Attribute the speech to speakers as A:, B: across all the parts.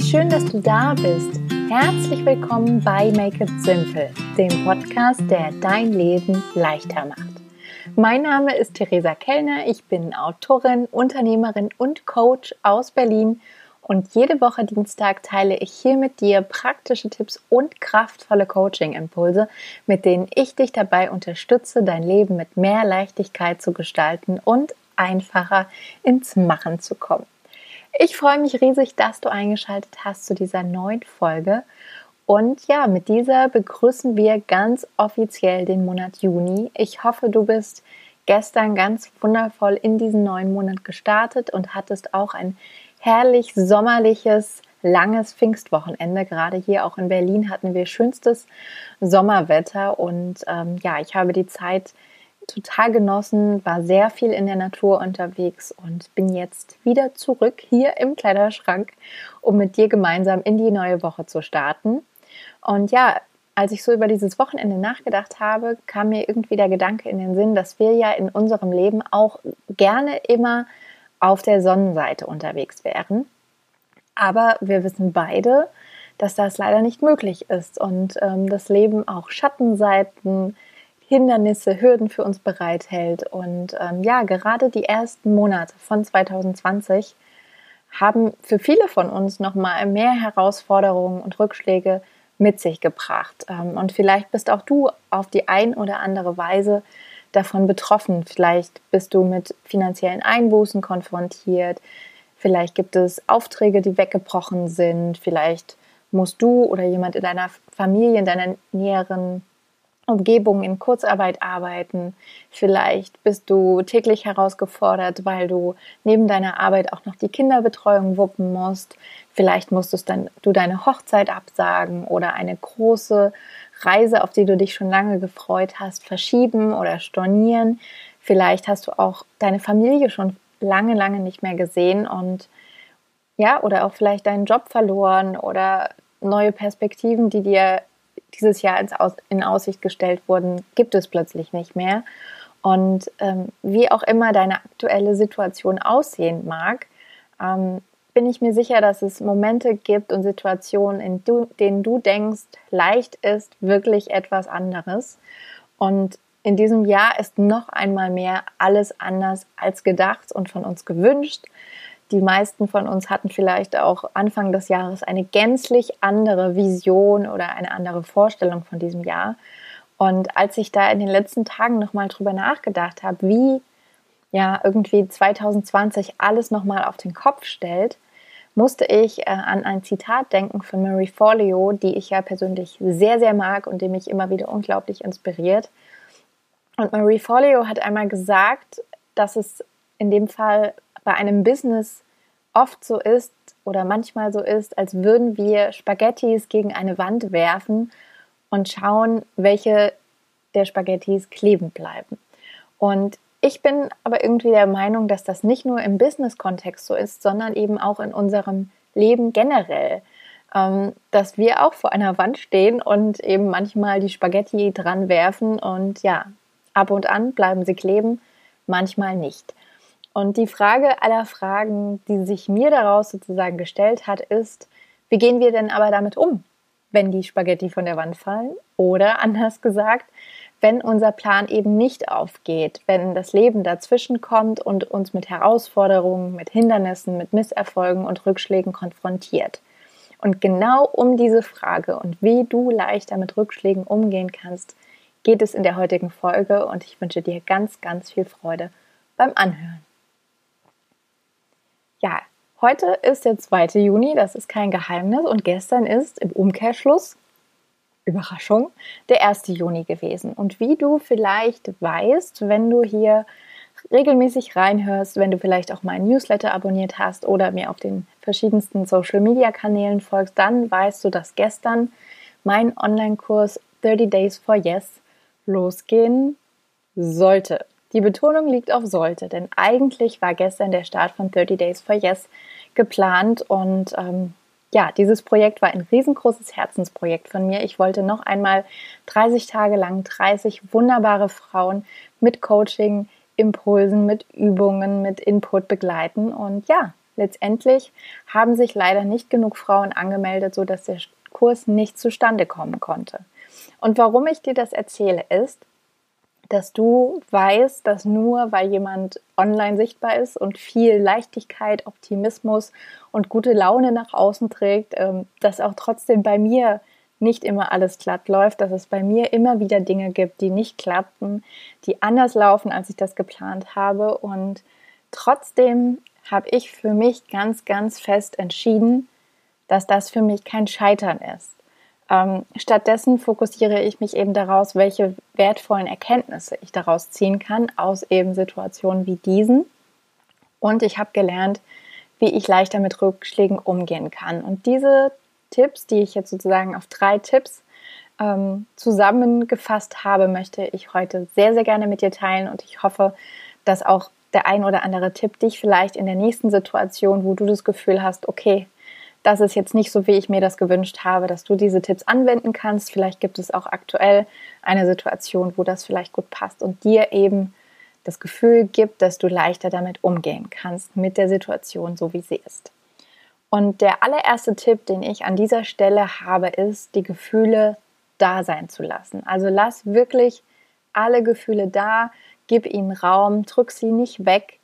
A: Wie schön, dass du da bist. Herzlich willkommen bei Make It Simple, dem Podcast, der dein Leben leichter macht. Mein Name ist Theresa Kellner, ich bin Autorin, Unternehmerin und Coach aus Berlin und jede Woche Dienstag teile ich hier mit dir praktische Tipps und kraftvolle Coaching-Impulse, mit denen ich dich dabei unterstütze, dein Leben mit mehr Leichtigkeit zu gestalten und einfacher ins Machen zu kommen. Ich freue mich riesig, dass du eingeschaltet hast zu dieser neuen Folge. Und ja, mit dieser begrüßen wir ganz offiziell den Monat Juni. Ich hoffe, du bist gestern ganz wundervoll in diesen neuen Monat gestartet und hattest auch ein herrlich sommerliches, langes Pfingstwochenende. Gerade hier auch in Berlin hatten wir schönstes Sommerwetter und ähm, ja, ich habe die Zeit total genossen, war sehr viel in der Natur unterwegs und bin jetzt wieder zurück hier im Kleiderschrank, um mit dir gemeinsam in die neue Woche zu starten. Und ja, als ich so über dieses Wochenende nachgedacht habe, kam mir irgendwie der Gedanke in den Sinn, dass wir ja in unserem Leben auch gerne immer auf der Sonnenseite unterwegs wären. Aber wir wissen beide, dass das leider nicht möglich ist und ähm, das Leben auch Schattenseiten, Hindernisse, Hürden für uns bereithält. Und ähm, ja, gerade die ersten Monate von 2020 haben für viele von uns nochmal mehr Herausforderungen und Rückschläge mit sich gebracht. Ähm, und vielleicht bist auch du auf die ein oder andere Weise davon betroffen. Vielleicht bist du mit finanziellen Einbußen konfrontiert. Vielleicht gibt es Aufträge, die weggebrochen sind. Vielleicht musst du oder jemand in deiner Familie, in deiner näheren Umgebung in Kurzarbeit arbeiten. Vielleicht bist du täglich herausgefordert, weil du neben deiner Arbeit auch noch die Kinderbetreuung wuppen musst. Vielleicht musstest dann du deine Hochzeit absagen oder eine große Reise, auf die du dich schon lange gefreut hast, verschieben oder stornieren. Vielleicht hast du auch deine Familie schon lange, lange nicht mehr gesehen und ja, oder auch vielleicht deinen Job verloren oder neue Perspektiven, die dir dieses Jahr in Aussicht gestellt wurden, gibt es plötzlich nicht mehr. Und ähm, wie auch immer deine aktuelle Situation aussehen mag, ähm, bin ich mir sicher, dass es Momente gibt und Situationen, in du, denen du denkst, leicht ist wirklich etwas anderes. Und in diesem Jahr ist noch einmal mehr alles anders als gedacht und von uns gewünscht. Die meisten von uns hatten vielleicht auch Anfang des Jahres eine gänzlich andere Vision oder eine andere Vorstellung von diesem Jahr. Und als ich da in den letzten Tagen nochmal drüber nachgedacht habe, wie ja irgendwie 2020 alles nochmal auf den Kopf stellt, musste ich äh, an ein Zitat denken von Mary Forleo, die ich ja persönlich sehr, sehr mag und die mich immer wieder unglaublich inspiriert. Und Marie Forleo hat einmal gesagt, dass es in dem Fall bei einem Business oft so ist oder manchmal so ist, als würden wir Spaghettis gegen eine Wand werfen und schauen, welche der Spaghettis kleben bleiben. Und ich bin aber irgendwie der Meinung, dass das nicht nur im Business-Kontext so ist, sondern eben auch in unserem Leben generell. Ähm, dass wir auch vor einer Wand stehen und eben manchmal die Spaghetti dran werfen und ja, ab und an bleiben sie kleben, manchmal nicht. Und die Frage aller Fragen, die sich mir daraus sozusagen gestellt hat, ist, wie gehen wir denn aber damit um, wenn die Spaghetti von der Wand fallen? Oder anders gesagt, wenn unser Plan eben nicht aufgeht, wenn das Leben dazwischen kommt und uns mit Herausforderungen, mit Hindernissen, mit Misserfolgen und Rückschlägen konfrontiert. Und genau um diese Frage und wie du leichter mit Rückschlägen umgehen kannst, geht es in der heutigen Folge und ich wünsche dir ganz, ganz viel Freude beim Anhören. Ja, heute ist der 2. Juni, das ist kein Geheimnis und gestern ist im Umkehrschluss, Überraschung, der 1. Juni gewesen. Und wie du vielleicht weißt, wenn du hier regelmäßig reinhörst, wenn du vielleicht auch meinen Newsletter abonniert hast oder mir auf den verschiedensten Social-Media-Kanälen folgst, dann weißt du, dass gestern mein Online-Kurs 30 Days for Yes losgehen sollte. Die Betonung liegt auf sollte, denn eigentlich war gestern der Start von 30 Days for Yes geplant und ähm, ja, dieses Projekt war ein riesengroßes Herzensprojekt von mir. Ich wollte noch einmal 30 Tage lang 30 wunderbare Frauen mit Coaching, Impulsen, mit Übungen, mit Input begleiten und ja, letztendlich haben sich leider nicht genug Frauen angemeldet, sodass der Kurs nicht zustande kommen konnte. Und warum ich dir das erzähle, ist, dass du weißt, dass nur weil jemand online sichtbar ist und viel Leichtigkeit, Optimismus und gute Laune nach außen trägt, ähm, dass auch trotzdem bei mir nicht immer alles glatt läuft, dass es bei mir immer wieder Dinge gibt, die nicht klappen, die anders laufen, als ich das geplant habe. Und trotzdem habe ich für mich ganz, ganz fest entschieden, dass das für mich kein Scheitern ist. Ähm, stattdessen fokussiere ich mich eben daraus, welche wertvollen Erkenntnisse ich daraus ziehen kann aus eben Situationen wie diesen. Und ich habe gelernt, wie ich leichter mit Rückschlägen umgehen kann. Und diese Tipps, die ich jetzt sozusagen auf drei Tipps ähm, zusammengefasst habe, möchte ich heute sehr, sehr gerne mit dir teilen. Und ich hoffe, dass auch der ein oder andere Tipp dich vielleicht in der nächsten Situation, wo du das Gefühl hast, okay, das ist jetzt nicht so, wie ich mir das gewünscht habe, dass du diese Tipps anwenden kannst. Vielleicht gibt es auch aktuell eine Situation, wo das vielleicht gut passt und dir eben das Gefühl gibt, dass du leichter damit umgehen kannst mit der Situation, so wie sie ist. Und der allererste Tipp, den ich an dieser Stelle habe, ist, die Gefühle da sein zu lassen. Also lass wirklich alle Gefühle da, gib ihnen Raum, drück sie nicht weg,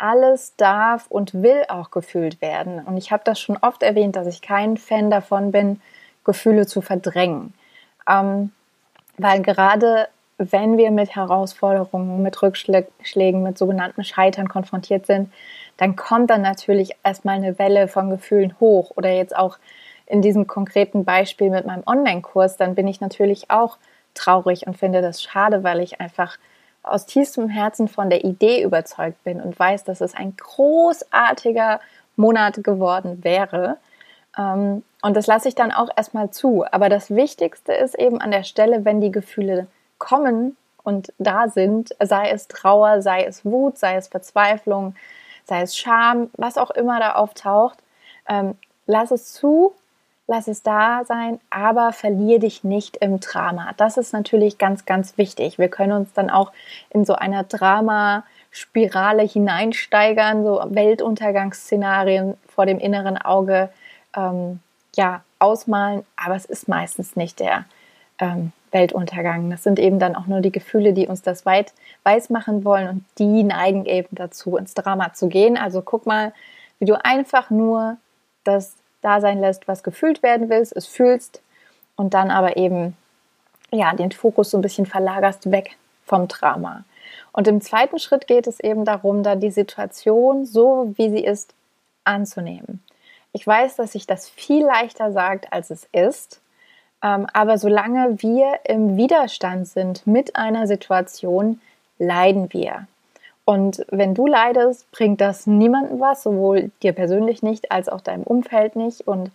A: alles darf und will auch gefühlt werden. Und ich habe das schon oft erwähnt, dass ich kein Fan davon bin, Gefühle zu verdrängen. Ähm, weil gerade wenn wir mit Herausforderungen, mit Rückschlägen, mit sogenannten Scheitern konfrontiert sind, dann kommt dann natürlich erstmal eine Welle von Gefühlen hoch. Oder jetzt auch in diesem konkreten Beispiel mit meinem Online-Kurs, dann bin ich natürlich auch traurig und finde das schade, weil ich einfach aus tiefstem Herzen von der Idee überzeugt bin und weiß, dass es ein großartiger Monat geworden wäre. Ähm, und das lasse ich dann auch erstmal zu. Aber das Wichtigste ist eben an der Stelle, wenn die Gefühle kommen und da sind, sei es Trauer, sei es Wut, sei es Verzweiflung, sei es Scham, was auch immer da auftaucht, ähm, lass es zu lass es da sein, aber verlier dich nicht im Drama. Das ist natürlich ganz, ganz wichtig. Wir können uns dann auch in so einer Drama-Spirale hineinsteigern, so Weltuntergangsszenarien vor dem inneren Auge ähm, ja, ausmalen, aber es ist meistens nicht der ähm, Weltuntergang. Das sind eben dann auch nur die Gefühle, die uns das weit weiß machen wollen und die neigen eben dazu, ins Drama zu gehen. Also guck mal, wie du einfach nur das da sein lässt, was gefühlt werden willst, es fühlst und dann aber eben ja, den Fokus so ein bisschen verlagerst weg vom Drama. Und im zweiten Schritt geht es eben darum, da die Situation so, wie sie ist, anzunehmen. Ich weiß, dass sich das viel leichter sagt, als es ist. Ähm, aber solange wir im Widerstand sind mit einer Situation, leiden wir. Und wenn du leidest, bringt das niemandem was, sowohl dir persönlich nicht als auch deinem Umfeld nicht. Und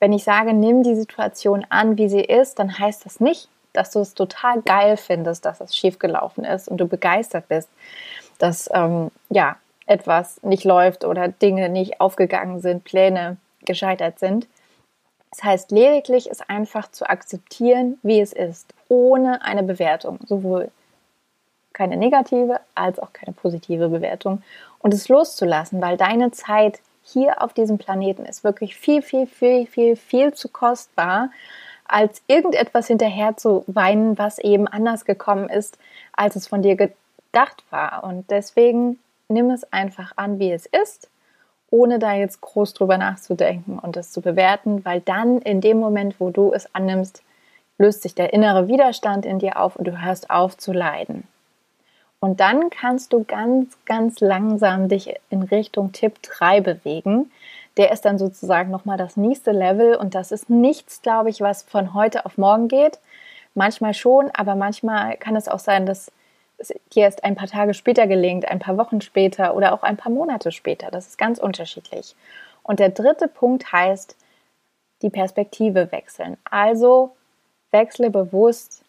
A: wenn ich sage, nimm die Situation an, wie sie ist, dann heißt das nicht, dass du es total geil findest, dass es schiefgelaufen ist und du begeistert bist, dass ähm, ja etwas nicht läuft oder Dinge nicht aufgegangen sind, Pläne gescheitert sind. Das heißt lediglich, es einfach zu akzeptieren, wie es ist, ohne eine Bewertung, sowohl keine negative als auch keine positive Bewertung und es loszulassen, weil deine Zeit hier auf diesem Planeten ist wirklich viel, viel, viel, viel, viel zu kostbar, als irgendetwas hinterher zu weinen, was eben anders gekommen ist, als es von dir gedacht war. Und deswegen nimm es einfach an, wie es ist, ohne da jetzt groß drüber nachzudenken und es zu bewerten, weil dann in dem Moment, wo du es annimmst, löst sich der innere Widerstand in dir auf und du hörst auf zu leiden. Und dann kannst du ganz, ganz langsam dich in Richtung Tipp 3 bewegen. Der ist dann sozusagen nochmal das nächste Level und das ist nichts, glaube ich, was von heute auf morgen geht. Manchmal schon, aber manchmal kann es auch sein, dass es dir erst ein paar Tage später gelingt, ein paar Wochen später oder auch ein paar Monate später. Das ist ganz unterschiedlich. Und der dritte Punkt heißt, die Perspektive wechseln. Also wechsle bewusst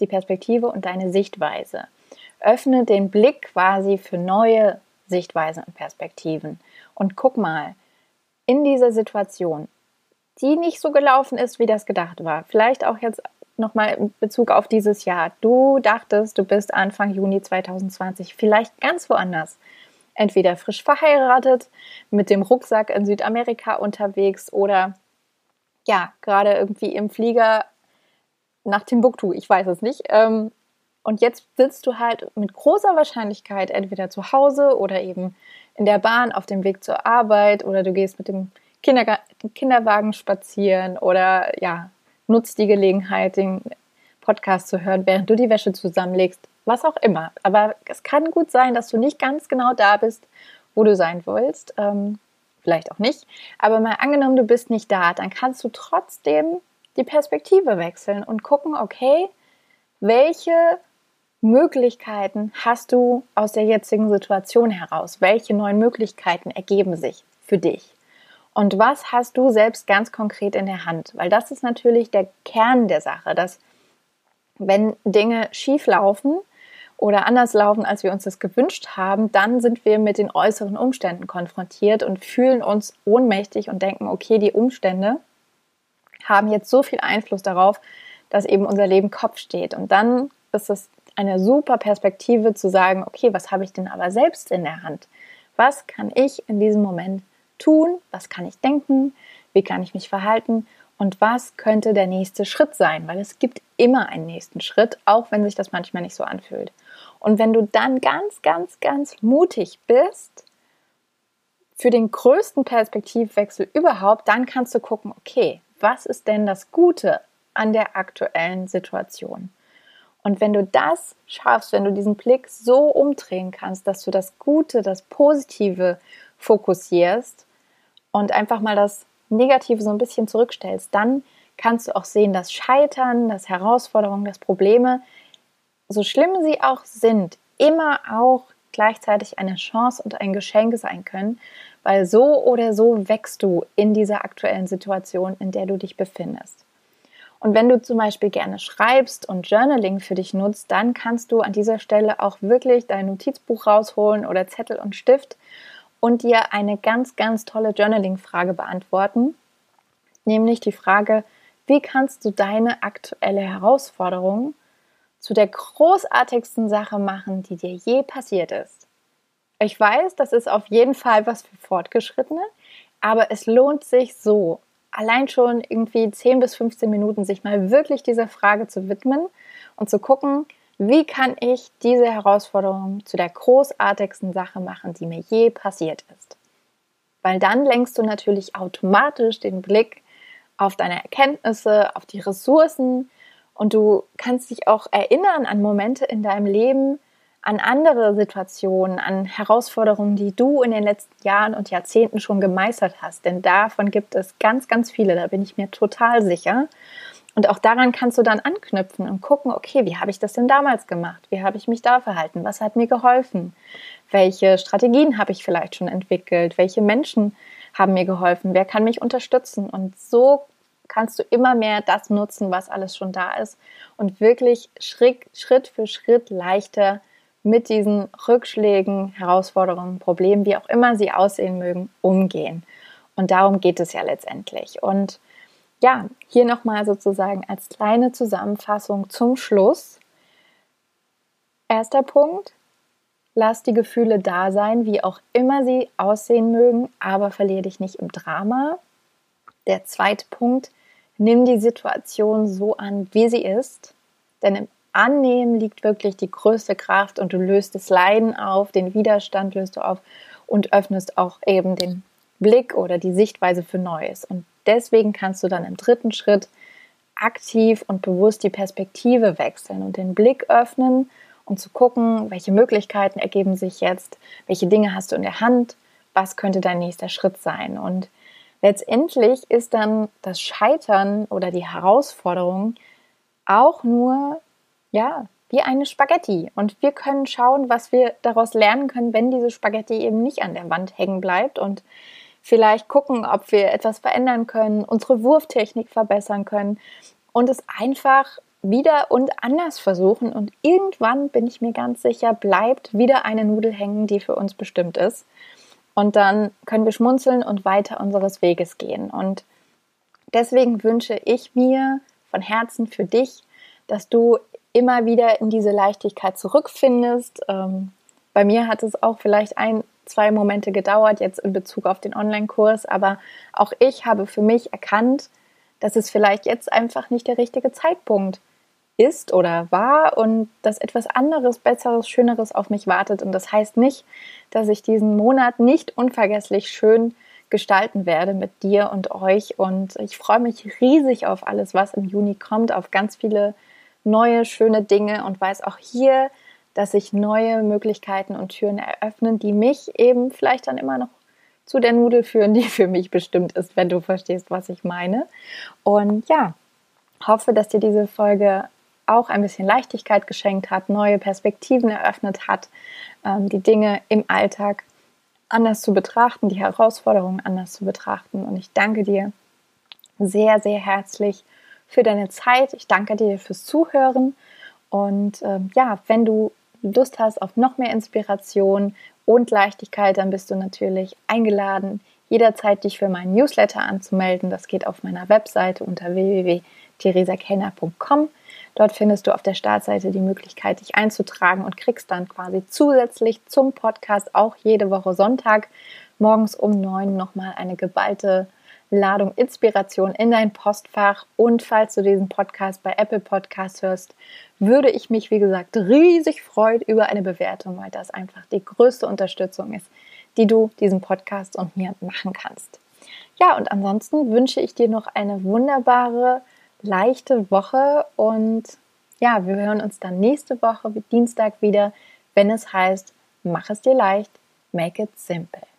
A: die Perspektive und deine Sichtweise öffne den Blick quasi für neue Sichtweisen und Perspektiven. Und guck mal, in dieser Situation, die nicht so gelaufen ist, wie das gedacht war, vielleicht auch jetzt nochmal in Bezug auf dieses Jahr. Du dachtest, du bist Anfang Juni 2020 vielleicht ganz woanders, entweder frisch verheiratet, mit dem Rucksack in Südamerika unterwegs oder ja, gerade irgendwie im Flieger nach Timbuktu, ich weiß es nicht. Ähm, und jetzt sitzt du halt mit großer Wahrscheinlichkeit entweder zu Hause oder eben in der Bahn auf dem Weg zur Arbeit oder du gehst mit dem Kinderga Kinderwagen spazieren oder ja, nutzt die Gelegenheit, den Podcast zu hören, während du die Wäsche zusammenlegst, was auch immer. Aber es kann gut sein, dass du nicht ganz genau da bist, wo du sein willst. Ähm, vielleicht auch nicht. Aber mal angenommen, du bist nicht da, dann kannst du trotzdem die Perspektive wechseln und gucken, okay, welche Möglichkeiten hast du aus der jetzigen Situation heraus? Welche neuen Möglichkeiten ergeben sich für dich? Und was hast du selbst ganz konkret in der Hand? Weil das ist natürlich der Kern der Sache, dass wenn Dinge schief laufen oder anders laufen, als wir uns das gewünscht haben, dann sind wir mit den äußeren Umständen konfrontiert und fühlen uns ohnmächtig und denken, okay, die Umstände haben jetzt so viel Einfluss darauf, dass eben unser Leben Kopf steht. Und dann ist es eine super Perspektive zu sagen, okay, was habe ich denn aber selbst in der Hand? Was kann ich in diesem Moment tun? Was kann ich denken? Wie kann ich mich verhalten? Und was könnte der nächste Schritt sein? Weil es gibt immer einen nächsten Schritt, auch wenn sich das manchmal nicht so anfühlt. Und wenn du dann ganz, ganz, ganz mutig bist für den größten Perspektivwechsel überhaupt, dann kannst du gucken, okay, was ist denn das Gute an der aktuellen Situation? Und wenn du das schaffst, wenn du diesen Blick so umdrehen kannst, dass du das Gute, das Positive fokussierst und einfach mal das Negative so ein bisschen zurückstellst, dann kannst du auch sehen, dass Scheitern, dass Herausforderungen, dass Probleme, so schlimm sie auch sind, immer auch gleichzeitig eine Chance und ein Geschenk sein können, weil so oder so wächst du in dieser aktuellen Situation, in der du dich befindest. Und wenn du zum Beispiel gerne schreibst und Journaling für dich nutzt, dann kannst du an dieser Stelle auch wirklich dein Notizbuch rausholen oder Zettel und Stift und dir eine ganz, ganz tolle Journaling-Frage beantworten. Nämlich die Frage, wie kannst du deine aktuelle Herausforderung zu der großartigsten Sache machen, die dir je passiert ist? Ich weiß, das ist auf jeden Fall was für Fortgeschrittene, aber es lohnt sich so, allein schon irgendwie 10 bis 15 Minuten sich mal wirklich dieser Frage zu widmen und zu gucken, wie kann ich diese Herausforderung zu der großartigsten Sache machen, die mir je passiert ist. Weil dann lenkst du natürlich automatisch den Blick auf deine Erkenntnisse, auf die Ressourcen und du kannst dich auch erinnern an Momente in deinem Leben, an andere Situationen, an Herausforderungen, die du in den letzten Jahren und Jahrzehnten schon gemeistert hast. Denn davon gibt es ganz, ganz viele, da bin ich mir total sicher. Und auch daran kannst du dann anknüpfen und gucken, okay, wie habe ich das denn damals gemacht? Wie habe ich mich da verhalten? Was hat mir geholfen? Welche Strategien habe ich vielleicht schon entwickelt? Welche Menschen haben mir geholfen? Wer kann mich unterstützen? Und so kannst du immer mehr das nutzen, was alles schon da ist und wirklich Schritt, für Schritt leichter mit diesen Rückschlägen, Herausforderungen, Problemen, wie auch immer sie aussehen mögen, umgehen. Und darum geht es ja letztendlich. Und ja, hier nochmal sozusagen als kleine Zusammenfassung zum Schluss. Erster Punkt, lass die Gefühle da sein, wie auch immer sie aussehen mögen, aber verliere dich nicht im Drama. Der zweite Punkt, nimm die Situation so an, wie sie ist, denn im Annehmen liegt wirklich die größte Kraft und du löst das Leiden auf, den Widerstand löst du auf und öffnest auch eben den Blick oder die Sichtweise für Neues. Und deswegen kannst du dann im dritten Schritt aktiv und bewusst die Perspektive wechseln und den Blick öffnen und zu gucken, welche Möglichkeiten ergeben sich jetzt, welche Dinge hast du in der Hand, was könnte dein nächster Schritt sein. Und letztendlich ist dann das Scheitern oder die Herausforderung auch nur ja, wie eine Spaghetti. Und wir können schauen, was wir daraus lernen können, wenn diese Spaghetti eben nicht an der Wand hängen bleibt und vielleicht gucken, ob wir etwas verändern können, unsere Wurftechnik verbessern können und es einfach wieder und anders versuchen. Und irgendwann bin ich mir ganz sicher, bleibt wieder eine Nudel hängen, die für uns bestimmt ist. Und dann können wir schmunzeln und weiter unseres Weges gehen. Und deswegen wünsche ich mir von Herzen für dich, dass du immer wieder in diese Leichtigkeit zurückfindest. Ähm, bei mir hat es auch vielleicht ein zwei Momente gedauert jetzt in Bezug auf den Online-Kurs, aber auch ich habe für mich erkannt, dass es vielleicht jetzt einfach nicht der richtige Zeitpunkt ist oder war und dass etwas anderes, besseres, schöneres auf mich wartet. Und das heißt nicht, dass ich diesen Monat nicht unvergesslich schön gestalten werde mit dir und euch. Und ich freue mich riesig auf alles, was im Juni kommt, auf ganz viele neue, schöne Dinge und weiß auch hier, dass sich neue Möglichkeiten und Türen eröffnen, die mich eben vielleicht dann immer noch zu der Nudel führen, die für mich bestimmt ist, wenn du verstehst, was ich meine. Und ja, hoffe, dass dir diese Folge auch ein bisschen Leichtigkeit geschenkt hat, neue Perspektiven eröffnet hat, ähm, die Dinge im Alltag anders zu betrachten, die Herausforderungen anders zu betrachten. Und ich danke dir sehr, sehr herzlich für deine Zeit. Ich danke dir fürs Zuhören. Und ähm, ja, wenn du Lust hast auf noch mehr Inspiration und Leichtigkeit, dann bist du natürlich eingeladen, jederzeit dich für meinen Newsletter anzumelden. Das geht auf meiner Webseite unter www.theresakenner.com. Dort findest du auf der Startseite die Möglichkeit, dich einzutragen und kriegst dann quasi zusätzlich zum Podcast auch jede Woche Sonntag morgens um neun nochmal eine geballte Ladung Inspiration in dein Postfach. Und falls du diesen Podcast bei Apple Podcasts hörst, würde ich mich, wie gesagt, riesig freuen über eine Bewertung, weil das einfach die größte Unterstützung ist, die du diesem Podcast und mir machen kannst. Ja, und ansonsten wünsche ich dir noch eine wunderbare leichte Woche und ja, wir hören uns dann nächste Woche Dienstag wieder, wenn es heißt, mach es dir leicht, make it simple.